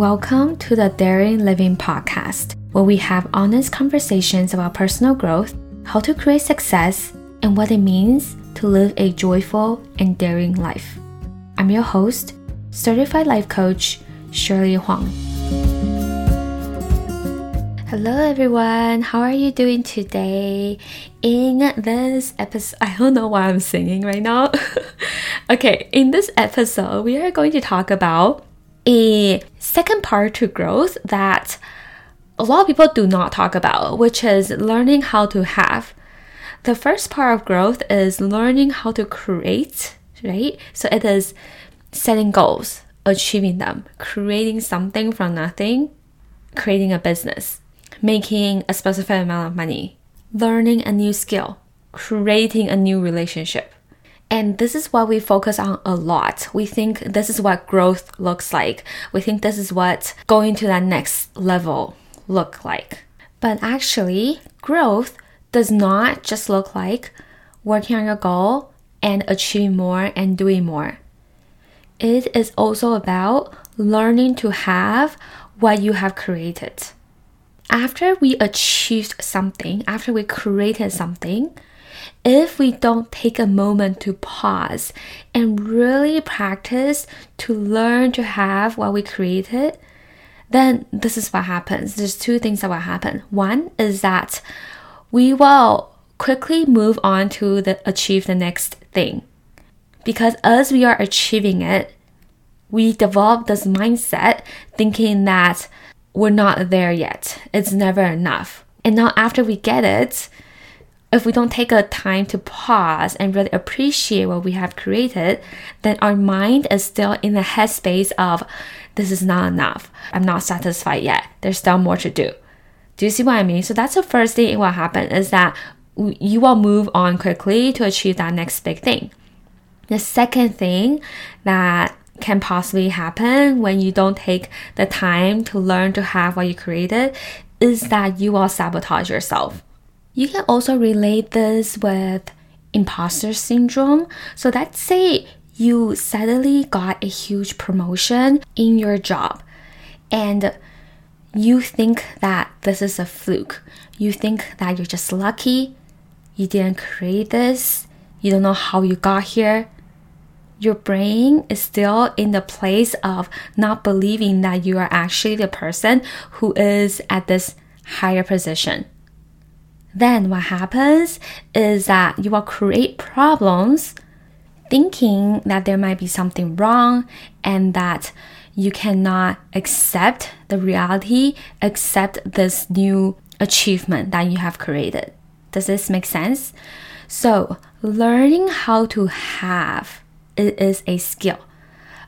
Welcome to the Daring Living Podcast, where we have honest conversations about personal growth, how to create success, and what it means to live a joyful and daring life. I'm your host, certified life coach, Shirley Huang. Hello, everyone. How are you doing today? In this episode, I don't know why I'm singing right now. okay, in this episode, we are going to talk about a second part to growth that a lot of people do not talk about, which is learning how to have. The first part of growth is learning how to create, right? So it is setting goals, achieving them, creating something from nothing, creating a business, making a specific amount of money, learning a new skill, creating a new relationship. And this is what we focus on a lot. We think this is what growth looks like. We think this is what going to that next level look like. But actually, growth does not just look like working on your goal and achieving more and doing more. It is also about learning to have what you have created. After we achieved something, after we created something, if we don't take a moment to pause and really practice to learn to have what we created, then this is what happens. There's two things that will happen. One is that we will quickly move on to the achieve the next thing. Because as we are achieving it, we develop this mindset thinking that we're not there yet. It's never enough. And now after we get it, if we don't take a time to pause and really appreciate what we have created, then our mind is still in the headspace of this is not enough. I'm not satisfied yet. There's still more to do. Do you see what I mean? So that's the first thing what happen is that you will move on quickly to achieve that next big thing. The second thing that can possibly happen when you don't take the time to learn to have what you created is that you will sabotage yourself. You can also relate this with imposter syndrome. So let's say you suddenly got a huge promotion in your job and you think that this is a fluke. You think that you're just lucky. You didn't create this. You don't know how you got here. Your brain is still in the place of not believing that you are actually the person who is at this higher position then what happens is that you will create problems thinking that there might be something wrong and that you cannot accept the reality, accept this new achievement that you have created. Does this make sense? So, learning how to have it is a skill,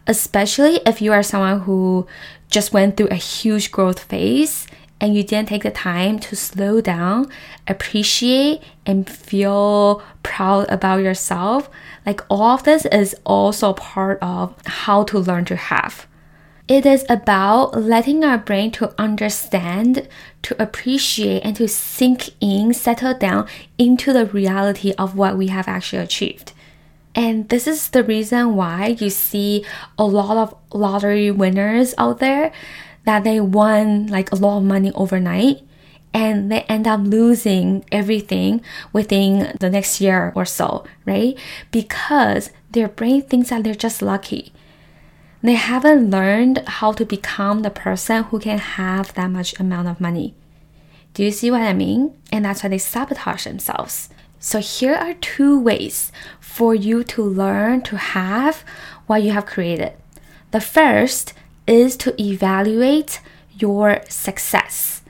especially if you are someone who just went through a huge growth phase and you didn't take the time to slow down, appreciate, and feel proud about yourself, like all of this is also part of how to learn to have. It is about letting our brain to understand, to appreciate, and to sink in, settle down into the reality of what we have actually achieved. And this is the reason why you see a lot of lottery winners out there that they won like a lot of money overnight and they end up losing everything within the next year or so, right? Because their brain thinks that they're just lucky. They haven't learned how to become the person who can have that much amount of money. Do you see what I mean? And that's why they sabotage themselves. So, here are two ways for you to learn to have what you have created. The first is to evaluate your success.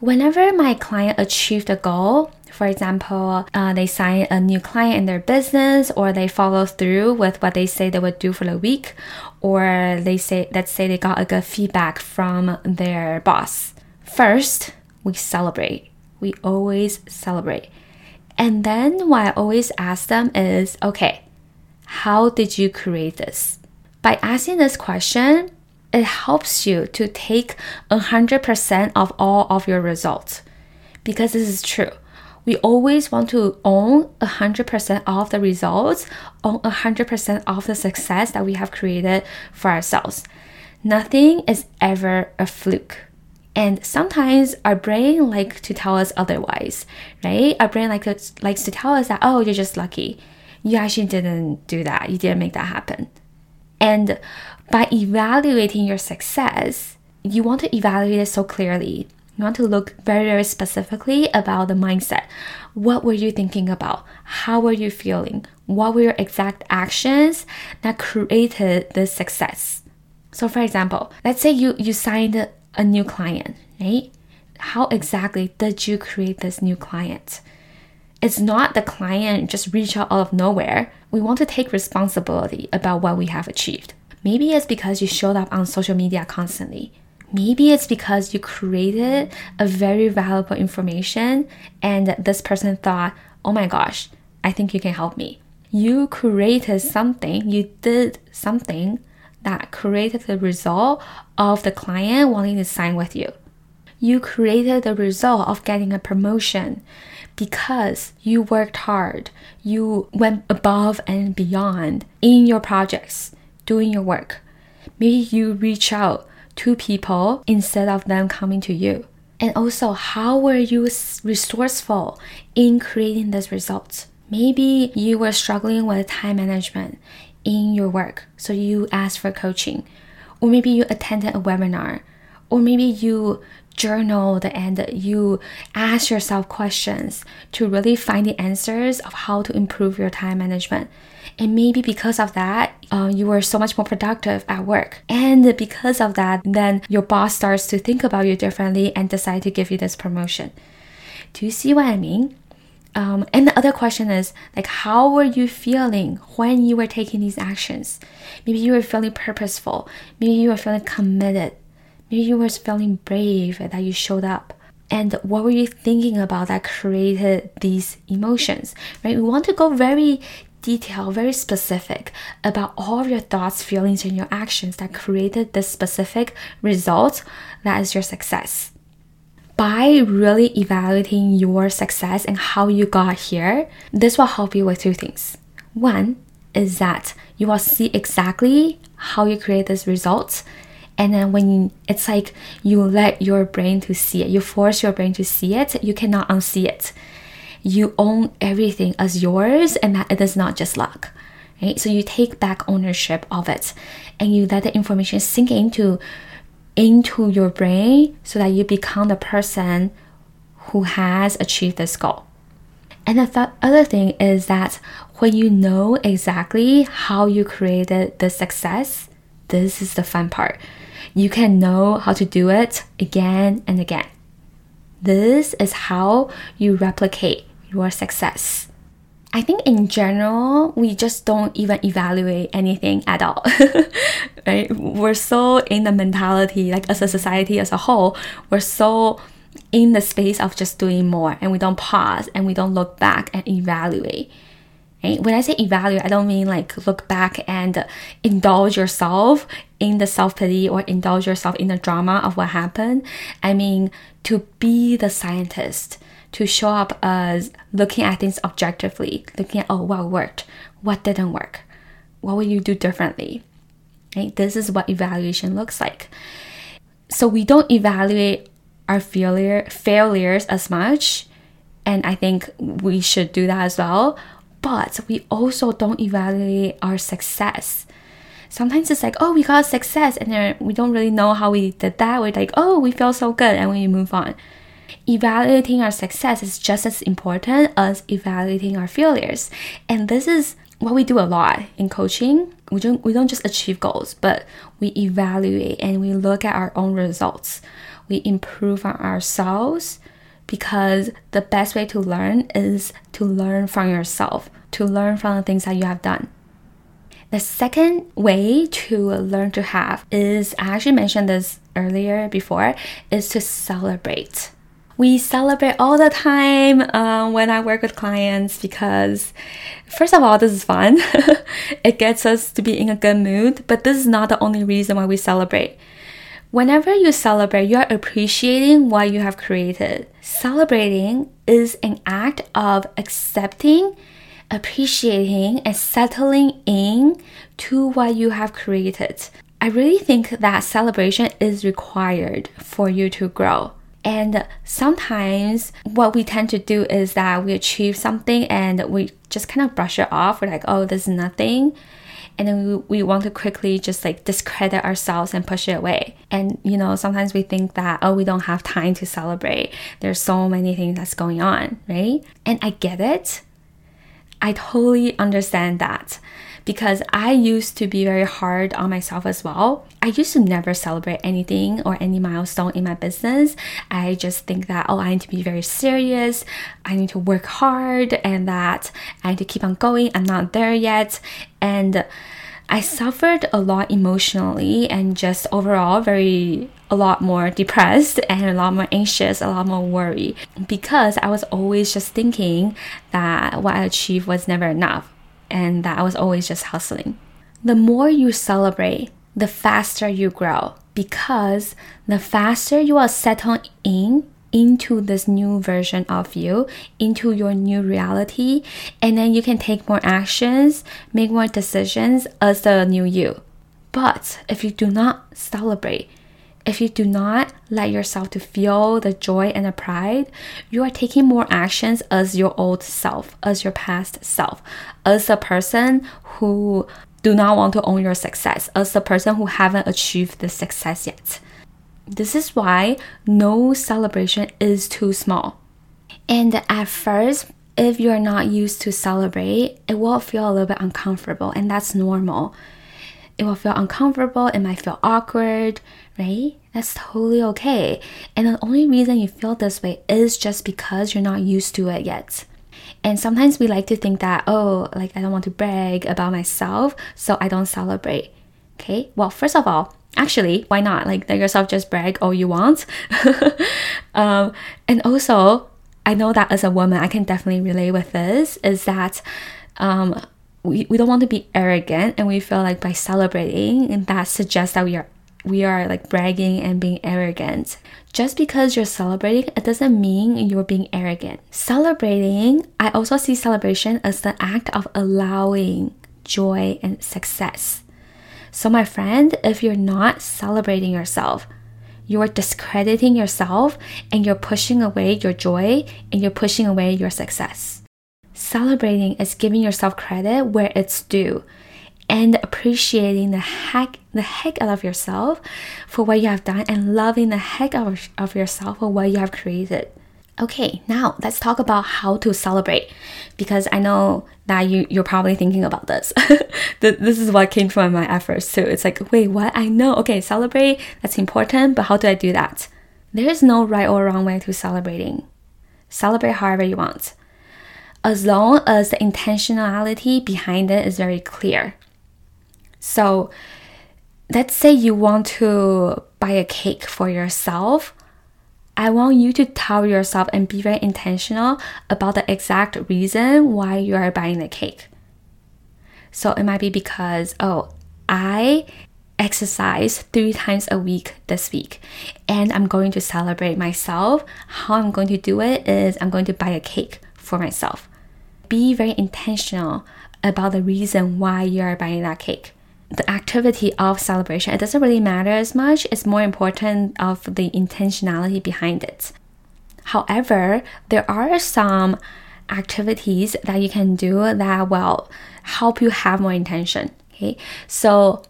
Whenever my client achieved a goal, for example, uh, they sign a new client in their business, or they follow through with what they say they would do for the week, or they say, let's say they got a good feedback from their boss. First, we celebrate. We always celebrate. And then what I always ask them is, okay, how did you create this? By asking this question, it helps you to take 100% of all of your results. Because this is true. We always want to own 100% of the results, own 100% of the success that we have created for ourselves. Nothing is ever a fluke. And sometimes our brain likes to tell us otherwise, right? Our brain like likes to tell us that, oh, you're just lucky. You actually didn't do that. You didn't make that happen. And by evaluating your success, you want to evaluate it so clearly. You want to look very, very specifically about the mindset. What were you thinking about? How were you feeling? What were your exact actions that created this success? So, for example, let's say you, you signed a new client, right? How exactly did you create this new client? It's not the client just reach out out of nowhere. We want to take responsibility about what we have achieved. Maybe it's because you showed up on social media constantly. Maybe it's because you created a very valuable information and this person thought, oh my gosh, I think you can help me. You created something, you did something that created the result of the client wanting to sign with you. You created the result of getting a promotion because you worked hard. You went above and beyond in your projects, doing your work. Maybe you reach out to people instead of them coming to you. And also, how were you resourceful in creating these results? Maybe you were struggling with time management in your work. So you asked for coaching, or maybe you attended a webinar, or maybe you journaled and you ask yourself questions to really find the answers of how to improve your time management. And maybe because of that, uh, you were so much more productive at work. And because of that, then your boss starts to think about you differently and decide to give you this promotion. Do you see what I mean? Um, and the other question is like, how were you feeling when you were taking these actions? Maybe you were feeling purposeful. Maybe you were feeling committed. Maybe you were feeling brave that you showed up. And what were you thinking about that created these emotions? Right? We want to go very detailed, very specific about all of your thoughts, feelings, and your actions that created this specific result that is your success by really evaluating your success and how you got here, this will help you with two things. One is that you will see exactly how you create this result. And then when you, it's like you let your brain to see it, you force your brain to see it, you cannot unsee it. You own everything as yours and that it is not just luck. Right? So you take back ownership of it and you let the information sink into into your brain so that you become the person who has achieved this goal. And the th- other thing is that when you know exactly how you created the success, this is the fun part. You can know how to do it again and again. This is how you replicate your success. I think in general, we just don't even evaluate anything at all. right? We're so in the mentality, like as a society as a whole, we're so in the space of just doing more and we don't pause and we don't look back and evaluate. Right? When I say evaluate, I don't mean like look back and indulge yourself in the self pity or indulge yourself in the drama of what happened. I mean to be the scientist to show up as looking at things objectively, looking at, oh, what worked, what didn't work, what would you do differently? Right? This is what evaluation looks like. So we don't evaluate our failure failures as much, and I think we should do that as well. But we also don't evaluate our success. Sometimes it's like, oh, we got success, and then we don't really know how we did that. We're like, oh, we feel so good, and we move on evaluating our success is just as important as evaluating our failures. And this is what we do a lot in coaching. We don't we don't just achieve goals, but we evaluate and we look at our own results. We improve on ourselves because the best way to learn is to learn from yourself, to learn from the things that you have done. The second way to learn to have is I actually mentioned this earlier before is to celebrate we celebrate all the time uh, when I work with clients because, first of all, this is fun. it gets us to be in a good mood, but this is not the only reason why we celebrate. Whenever you celebrate, you are appreciating what you have created. Celebrating is an act of accepting, appreciating, and settling in to what you have created I really think that celebration is required for you to grow. And sometimes what we tend to do is that we achieve something and we just kind of brush it off. We're like, oh, this is nothing. And then we, we want to quickly just like discredit ourselves and push it away. And, you know, sometimes we think that, oh, we don't have time to celebrate. There's so many things that's going on, right? And I get it. I totally understand that because I used to be very hard on myself as well. I used to never celebrate anything or any milestone in my business. I just think that, oh, I need to be very serious, I need to work hard, and that I need to keep on going. I'm not there yet. And I suffered a lot emotionally and just overall very a lot more depressed and a lot more anxious, a lot more worried because I was always just thinking that what I achieved was never enough and that I was always just hustling. The more you celebrate, the faster you grow because the faster you are settled in into this new version of you, into your new reality, and then you can take more actions, make more decisions as the new you. But if you do not celebrate, if you do not let yourself to feel the joy and the pride, you are taking more actions as your old self, as your past self, as a person who do not want to own your success, as the person who haven't achieved the success yet. This is why no celebration is too small. And at first, if you're not used to celebrate, it will feel a little bit uncomfortable, and that's normal it will feel uncomfortable, it might feel awkward, right? That's totally okay. And the only reason you feel this way is just because you're not used to it yet. And sometimes we like to think that, oh, like I don't want to brag about myself, so I don't celebrate. Okay, well, first of all, actually, why not? Like, let yourself just brag all you want. um, and also, I know that as a woman, I can definitely relate with this is that um, we, we don't want to be arrogant and we feel like by celebrating and that suggests that we are we are like bragging and being arrogant. Just because you're celebrating, it doesn't mean you're being arrogant. Celebrating, I also see celebration as the act of allowing joy and success. So, my friend, if you're not celebrating yourself, you're discrediting yourself and you're pushing away your joy and you're pushing away your success. Celebrating is giving yourself credit where it's due and appreciating the heck the heck out of yourself for what you have done and loving the heck out of, of yourself for what you have created. Okay, now let's talk about how to celebrate because I know that you, you're probably thinking about this. this is what came from my efforts too. It's like, wait, what? I know. Okay, celebrate, that's important, but how do I do that? There is no right or wrong way to celebrating. Celebrate however you want as long as the intentionality behind it is very clear. So, let's say you want to buy a cake for yourself. I want you to tell yourself and be very intentional about the exact reason why you are buying the cake. So, it might be because, oh, I exercise three times a week this week and I'm going to celebrate myself. How I'm going to do it is I'm going to buy a cake for myself be very intentional about the reason why you are buying that cake. The activity of celebration, it doesn't really matter as much, it's more important of the intentionality behind it. However, there are some activities that you can do that will help you have more intention. Okay, so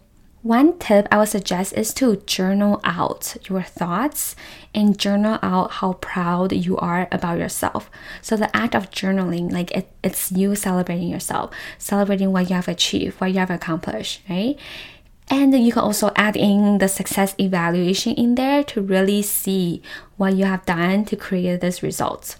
one tip I would suggest is to journal out your thoughts and journal out how proud you are about yourself. So the act of journaling, like it, it's you celebrating yourself, celebrating what you have achieved, what you have accomplished, right? And you can also add in the success evaluation in there to really see what you have done to create this result.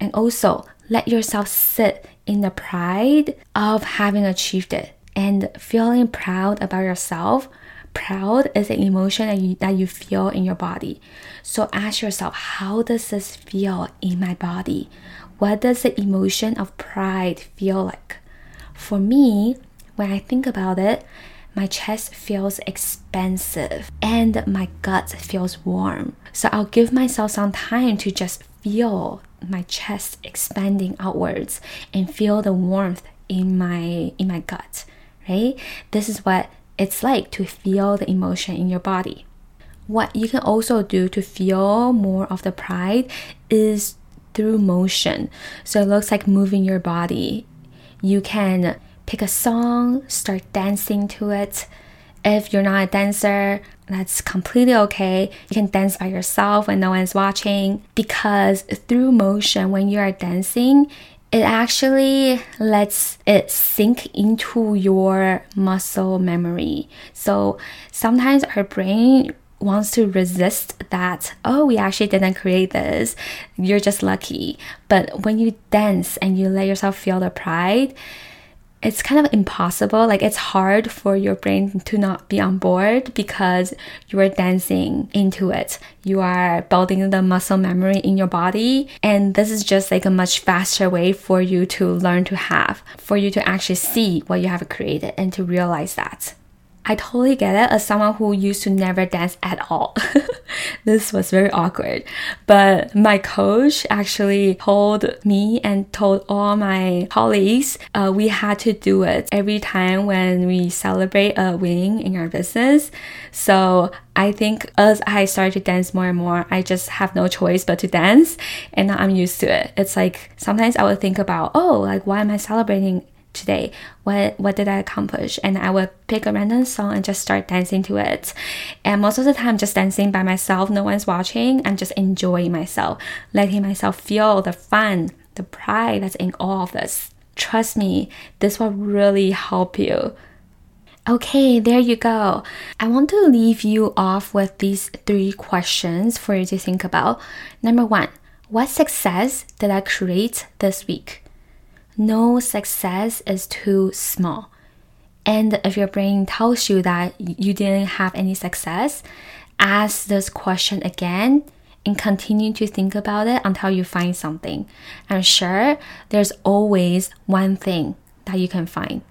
And also let yourself sit in the pride of having achieved it and feeling proud about yourself. Proud is an emotion that you, that you feel in your body. So ask yourself, how does this feel in my body? What does the emotion of pride feel like? For me, when I think about it, my chest feels expansive and my gut feels warm. So I'll give myself some time to just feel my chest expanding outwards and feel the warmth in my in my gut right? This is what it's like to feel the emotion in your body. What you can also do to feel more of the pride is through motion. So it looks like moving your body. You can pick a song, start dancing to it. If you're not a dancer, that's completely okay. You can dance by yourself when no one's watching because through motion, when you are dancing, it actually lets it sink into your muscle memory. So sometimes our brain wants to resist that, oh, we actually didn't create this. You're just lucky. But when you dance and you let yourself feel the pride, it's kind of impossible. Like it's hard for your brain to not be on board because you are dancing into it. You are building the muscle memory in your body. And this is just like a much faster way for you to learn to have, for you to actually see what you have created and to realize that. I totally get it as someone who used to never dance at all. this was very awkward. But my coach actually told me and told all my colleagues uh, we had to do it every time when we celebrate a win in our business. So I think as I started to dance more and more, I just have no choice but to dance and now I'm used to it. It's like sometimes I would think about, oh, like why am I celebrating today? What what did I accomplish? And I would pick a random song and just start dancing to it. And most of the time just dancing by myself, no one's watching. I'm just enjoying myself, letting myself feel the fun, the pride that's in all of this. Trust me, this will really help you. Okay, there you go. I want to leave you off with these three questions for you to think about. Number one, what success did I create this week? No success is too small. And if your brain tells you that you didn't have any success, ask this question again and continue to think about it until you find something. I'm sure there's always one thing that you can find.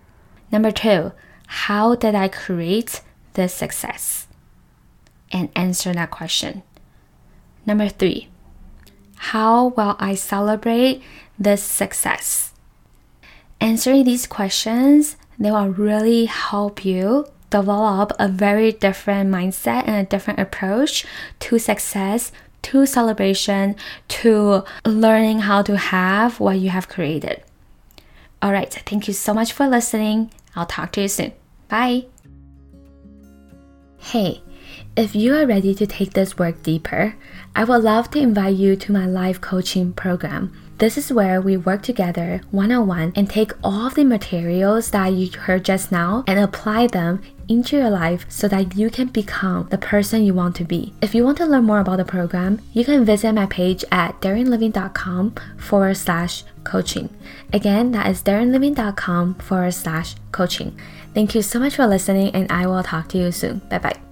Number two, how did I create this success? And answer that question. Number three, how will I celebrate this success? Answering these questions, they will really help you develop a very different mindset and a different approach to success, to celebration, to learning how to have what you have created. All right, thank you so much for listening. I'll talk to you soon. Bye. Hey, if you are ready to take this work deeper, I would love to invite you to my live coaching program. This is where we work together one on one and take all of the materials that you heard just now and apply them into your life so that you can become the person you want to be. If you want to learn more about the program, you can visit my page at daringliving.com forward slash coaching. Again, that is daringliving.com forward slash coaching. Thank you so much for listening, and I will talk to you soon. Bye bye.